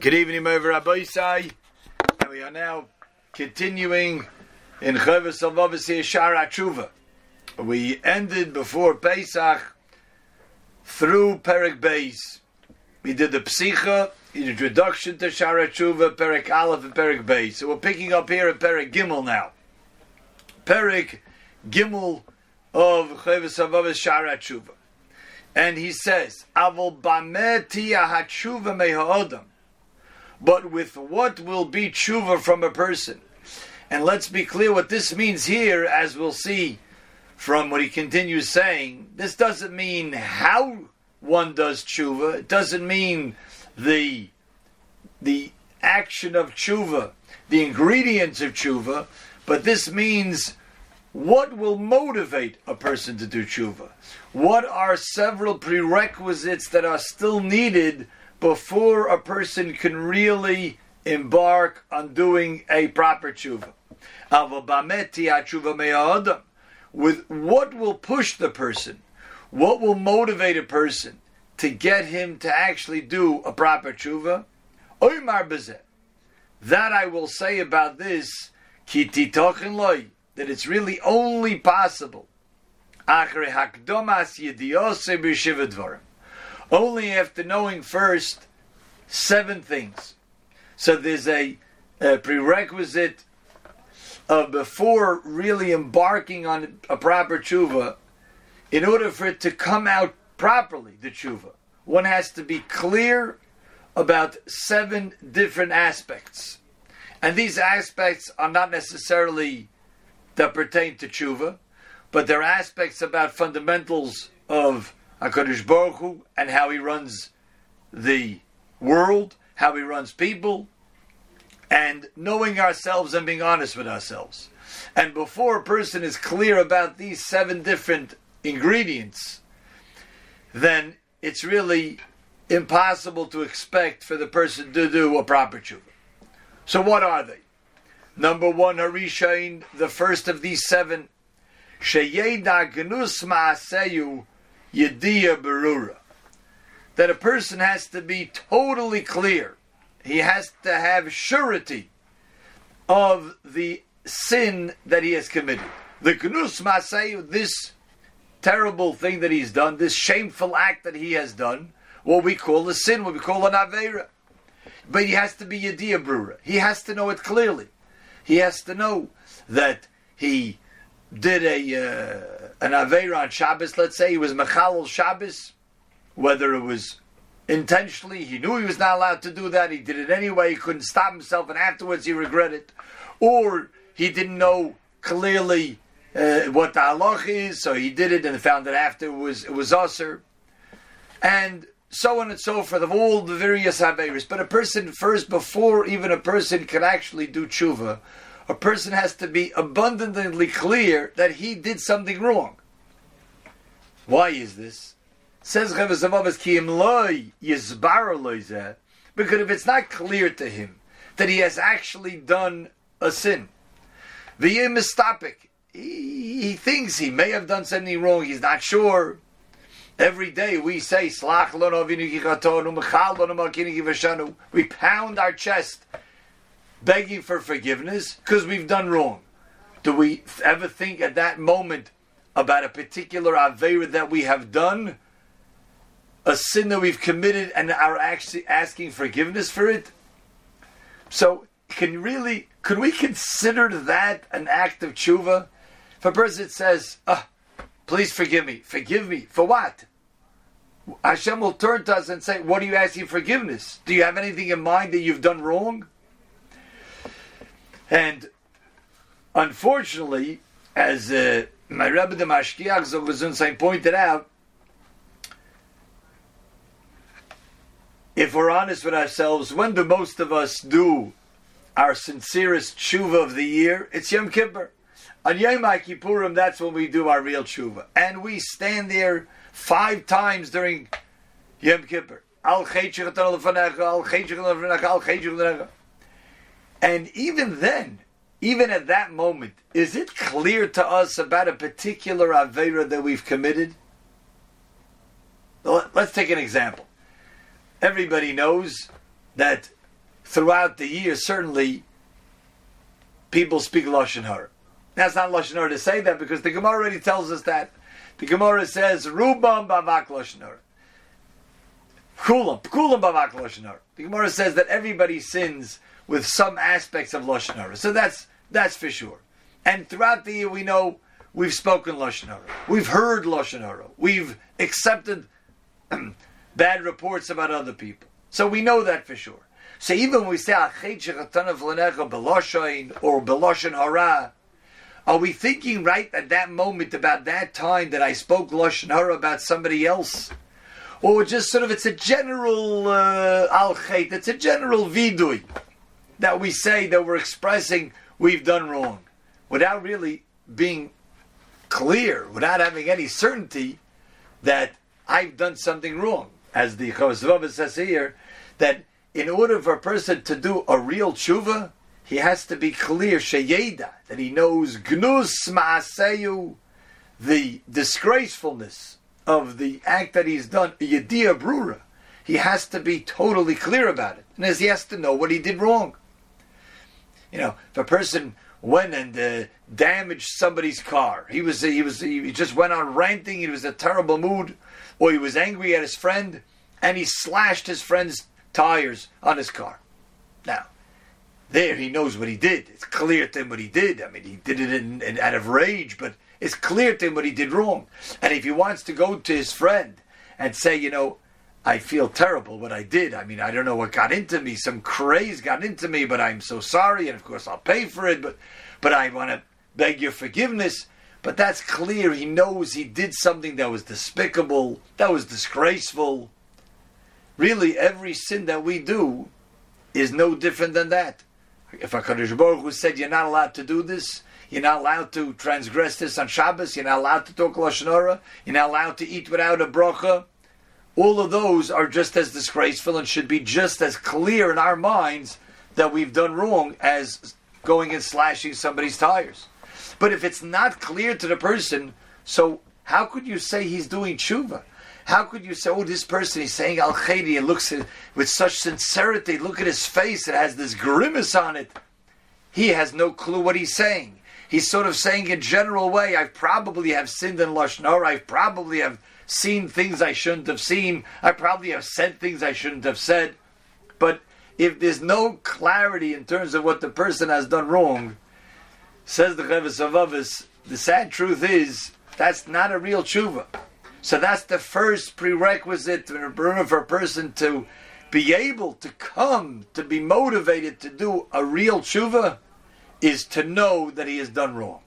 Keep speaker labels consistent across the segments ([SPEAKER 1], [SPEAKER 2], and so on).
[SPEAKER 1] Good evening, over Rabbi Isai. And we are now continuing in Chavis Alvavasi Shara Tshuva. We ended before Pesach through Perik Beis. We did the Psicha, introduction to Shara Tshuva, Perik Aleph, and Perik Beis. So we're picking up here at Perik Gimel now. Perik Gimel of Chavis Alvavasi Shara Tshuva. And he says, Avol bameti ahatshuva meha'odam but with what will be tshuva from a person. And let's be clear what this means here, as we'll see from what he continues saying. This doesn't mean how one does tshuva. It doesn't mean the the action of tshuva, the ingredients of tshuva, but this means what will motivate a person to do tshuva. What are several prerequisites that are still needed before a person can really embark on doing a proper tshuva. With what will push the person, what will motivate a person to get him to actually do a proper tshuva? Oymar That I will say about this, that it's really only possible only after knowing first seven things. So there's a, a prerequisite of before really embarking on a proper tshuva, in order for it to come out properly, the tshuva, one has to be clear about seven different aspects. And these aspects are not necessarily that pertain to tshuva, but they're aspects about fundamentals of HaKadosh Baruch Hu and how he runs the world, how he runs people, and knowing ourselves and being honest with ourselves. And before a person is clear about these seven different ingredients, then it's really impossible to expect for the person to do a proper tshuva. So what are they? Number one, Harishain, the first of these seven, Sheyeda Gnus Ma'aseyu Yediyah Berura. That a person has to be totally clear. He has to have surety of the sin that he has committed. The Gnus Masay, this terrible thing that he's done, this shameful act that he has done, what we call a sin, what we call an Avera. But he has to be Yediyah Berura. He has to know it clearly. He has to know that he did a uh, an Aveira on Shabbos, let's say he was Mechalal Shabbos, whether it was intentionally, he knew he was not allowed to do that, he did it anyway, he couldn't stop himself, and afterwards he regretted, or he didn't know clearly uh, what the halach is, so he did it and found that after it was it was usher, and so on and so forth of all the various Averas. But a person first, before even a person can actually do tshuva, a person has to be abundantly clear that he did something wrong. Why is this? Says because if it's not clear to him that he has actually done a sin, the he, he thinks he may have done something wrong, he's not sure. Every day we say, we pound our chest begging for forgiveness because we've done wrong. Do we ever think at that moment about a particular Avera that we have done, a sin that we've committed, and are actually asking forgiveness for it? So, can really, could we consider that an act of tshuva? If a person says, oh, please forgive me, forgive me, for what? Hashem will turn to us and say, What are you asking forgiveness? Do you have anything in mind that you've done wrong? And unfortunately, as uh, my Rebbe the Mashkiach Zogazun pointed out, if we're honest with ourselves, when do most of us do our sincerest tshuva of the year? It's Yom Kippur. On Yom Kippurim, that's when we do our real tshuva. And we stand there five times during Yom Kippur. Al al and even then, even at that moment, is it clear to us about a particular Avera that we've committed? Let's take an example. Everybody knows that throughout the year, certainly people speak Lashon Hara. That's not Lashon Hara to say that because the Gemara already tells us that. The Gemara says, Rubam Bavak Lashon Hara. Kulam, Kulam Bavak Lashon Hara. The Gemara says that everybody sins with some aspects of Lashon Hara. So that's, that's for sure. And throughout the year, we know we've spoken Lashon Hara. We've heard Lashon Hara. We've accepted bad reports about other people. So we know that for sure. So even when we say Baloshain or Beloshin Hara, are we thinking right at that moment about that time that I spoke Lashon Hara about somebody else? Or just sort of, it's a general uh, al it's a general vidui that we say that we're expressing we've done wrong without really being clear, without having any certainty that I've done something wrong. As the Chavazvava says here, that in order for a person to do a real tshuva, he has to be clear, sheyeda, that he knows gnus ma'aseyu, the disgracefulness of the act that he's done, yedia brura. He has to be totally clear about it. And as he has to know what he did wrong. You know, if a person went and uh, damaged somebody's car, he was he was he just went on ranting. He was in a terrible mood, or he was angry at his friend, and he slashed his friend's tires on his car. Now, there he knows what he did. It's clear to him what he did. I mean, he did it in, in, out of rage, but it's clear to him what he did wrong. And if he wants to go to his friend and say, you know, I feel terrible what I did. I mean, I don't know what got into me. Some craze got into me, but I'm so sorry, and of course I'll pay for it. But, but I want to beg your forgiveness. But that's clear. He knows he did something that was despicable, that was disgraceful. Really, every sin that we do is no different than that. If a Kadosh Baruch Hu said you're not allowed to do this, you're not allowed to transgress this on Shabbos, you're not allowed to talk Lashon you're not allowed to eat without a bracha, all of those are just as disgraceful and should be just as clear in our minds that we've done wrong as going and slashing somebody's tires. But if it's not clear to the person, so how could you say he's doing tshuva? How could you say, oh, this person is saying Al Khayri and looks at with such sincerity, look at his face, it has this grimace on it. He has no clue what he's saying. He's sort of saying in general way, I probably have sinned in Lashon I probably have seen things I shouldn't have seen, I probably have said things I shouldn't have said. But if there's no clarity in terms of what the person has done wrong, says the Chavis of the sad truth is that's not a real tshuva. So that's the first prerequisite for a person to be able to come, to be motivated to do a real tshuva, is to know that he has done wrong.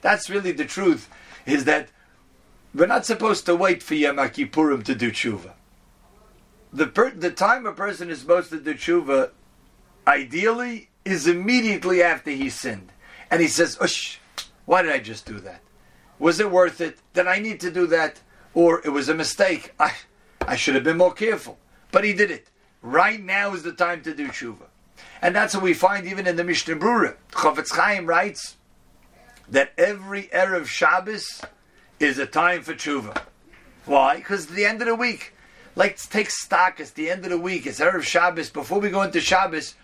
[SPEAKER 1] That's really the truth, is that we're not supposed to wait for Yom Kippurim to do tshuva. The, per- the time a person is supposed to do tshuva, ideally, is immediately after he sinned. And he says, Ush, why did I just do that? Was it worth it? Did I need to do that? Or it was a mistake. I, I should have been more careful. But he did it. Right now is the time to do tshuva. And that's what we find even in the Mishnah Brura. Chofetz Chaim writes that every Erev Shabbos is a time for tshuva. Why? Because the end of the week, let's take stock. It's the end of the week. It's Erev Shabbos. Before we go into Shabbos,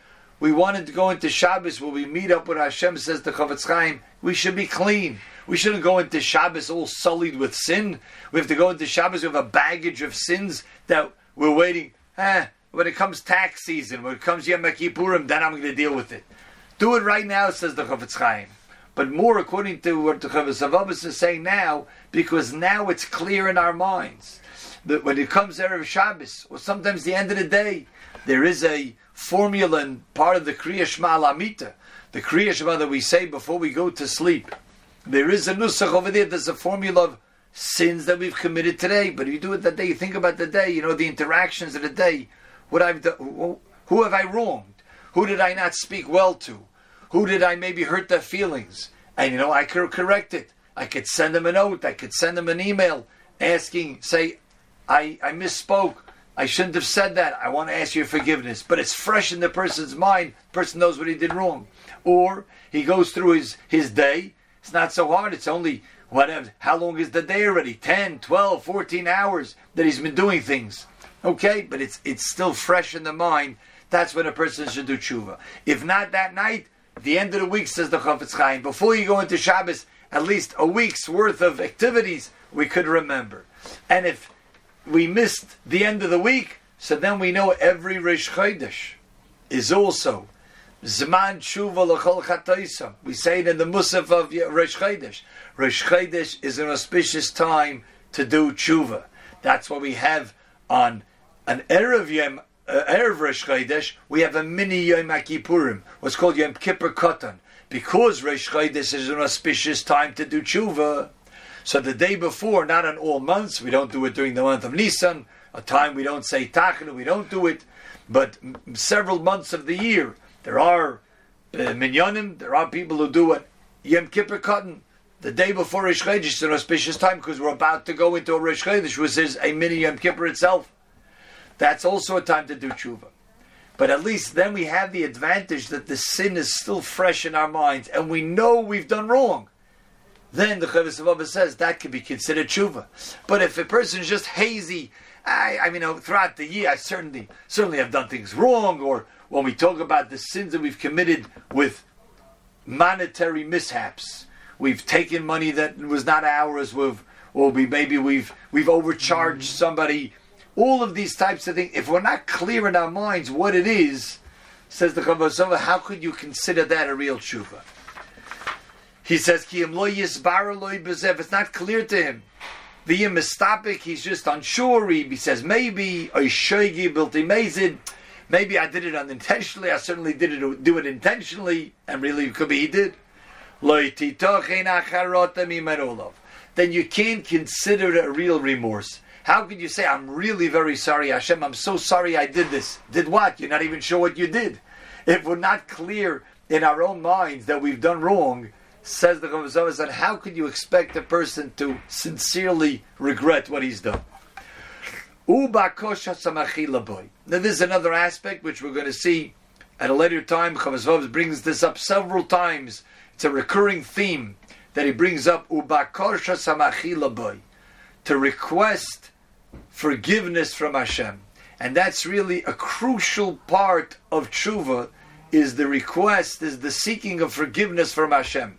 [SPEAKER 1] we wanted to go into Shabbos where we meet up with Hashem, says the Chofetz Chaim. We should be clean. We shouldn't go into Shabbos all sullied with sin. We have to go into Shabbos with a baggage of sins that we're waiting. Eh, when it comes tax season, when it comes Yom Kippurim, then I'm going to deal with it. Do it right now, says the Chofetz Chaim. But more according to what the Chavos is saying now, because now it's clear in our minds that when it comes Erev Shabbos, or sometimes the end of the day, there is a formula and part of the Kriya Shema Lamita, the Kriya Shema that we say before we go to sleep. There is a nusach over there. There's a formula of sins that we've committed today. But if you do it that day, you think about the day. You know the interactions of the day. What I've done. Who have I wronged? Who did I not speak well to? Who did I maybe hurt their feelings? And you know I could correct it. I could send them a note. I could send them an email asking, say, I, I misspoke. I shouldn't have said that. I want to ask your forgiveness. But it's fresh in the person's mind. The person knows what he did wrong. Or he goes through his, his day it's not so hard. It's only whatever. How long is the day already? 10, 12, 14 hours that he's been doing things. Okay, but it's it's still fresh in the mind that's when a person should do tshuva. If not that night, the end of the week, says the Chofetz Chaim, before you go into Shabbos, at least a week's worth of activities we could remember. And if we missed the end of the week, so then we know every Rish Chodesh is also Zman Tshuva L'chol. We say it in the Musaf of Rish Chodesh. Rish Chodesh is an auspicious time to do Tshuva. That's what we have on an Erev Yom, uh, Erev Rish Chodesh, we have a mini Yom Kippurim, what's called Yom Kippur Katan. Because Rish Chodesh is an auspicious time to do Tshuva, so the day before, not on all months, we don't do it during the month of Nisan, a time we don't say Tachnu, we don't do it, but several months of the year, there are uh, minyanim, there are people who do it. Yom Kippur Katan, the day before Rish Chodesh is an auspicious time because we're about to go into a Rish Chodesh, which is a mini Yom Kippur itself. That's also a time to do tshuva. But at least then we have the advantage that the sin is still fresh in our minds and we know we've done wrong then the Chovos says that could be considered tshuva. But if a person is just hazy, I, I mean, throughout the year, I certainly certainly have done things wrong, or when we talk about the sins that we've committed with monetary mishaps, we've taken money that was not ours, we've, or we maybe we've we've overcharged mm-hmm. somebody. All of these types of things. If we're not clear in our minds what it is, says the Chovos how could you consider that a real tshuva? He says, Ki lo it's not clear to him, the mistapik, he's just unsure. He, he says, maybe, Oishoigi built mazid. maybe I did it unintentionally. I certainly did it, do it intentionally, and really it could be he did. Then you can't consider it a real remorse. How could you say, I'm really very sorry, Hashem, I'm so sorry I did this? Did what? You're not even sure what you did. If we're not clear in our own minds that we've done wrong, says the Chovos that how could you expect a person to sincerely regret what he's done? Now this is another aspect which we're going to see at a later time. Chovos brings this up several times. It's a recurring theme that he brings up. To request forgiveness from Hashem. And that's really a crucial part of tshuva is the request, is the seeking of forgiveness from Hashem.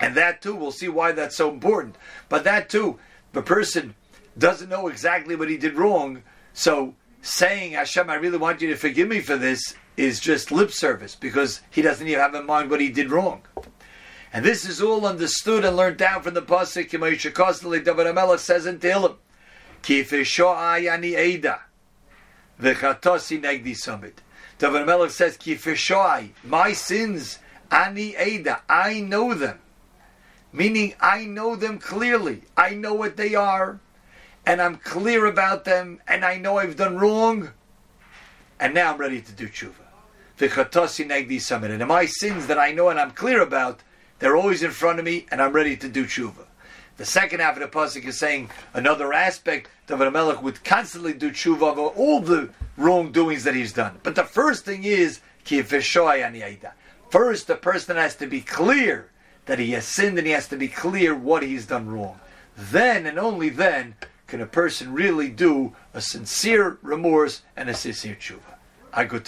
[SPEAKER 1] And that too, we'll see why that's so important. But that too, the person doesn't know exactly what he did wrong, so saying, Hashem, I really want you to forgive me for this, is just lip service because he doesn't even have in mind what he did wrong. And this is all understood and learned down from the Pasuk, says in Tehillim, Kifisho'ai ani Eida, V'chatosi negdi tamid. David Amelech says, Kifisho'ai, my sins, ani Eida, I know them. Meaning, I know them clearly. I know what they are, and I'm clear about them, and I know I've done wrong, and now I'm ready to do tshuva. V'chatosi negdi tamid. And my sins that I know and I'm clear about, they're always in front of me, and I'm ready to do tshuva. The second half of the pasuk is saying another aspect. David Melech would constantly do tshuva over all the wrongdoings that he's done. But the first thing is First, the person has to be clear that he has sinned and he has to be clear what he's done wrong. Then and only then can a person really do a sincere remorse and a sincere tshuva. A good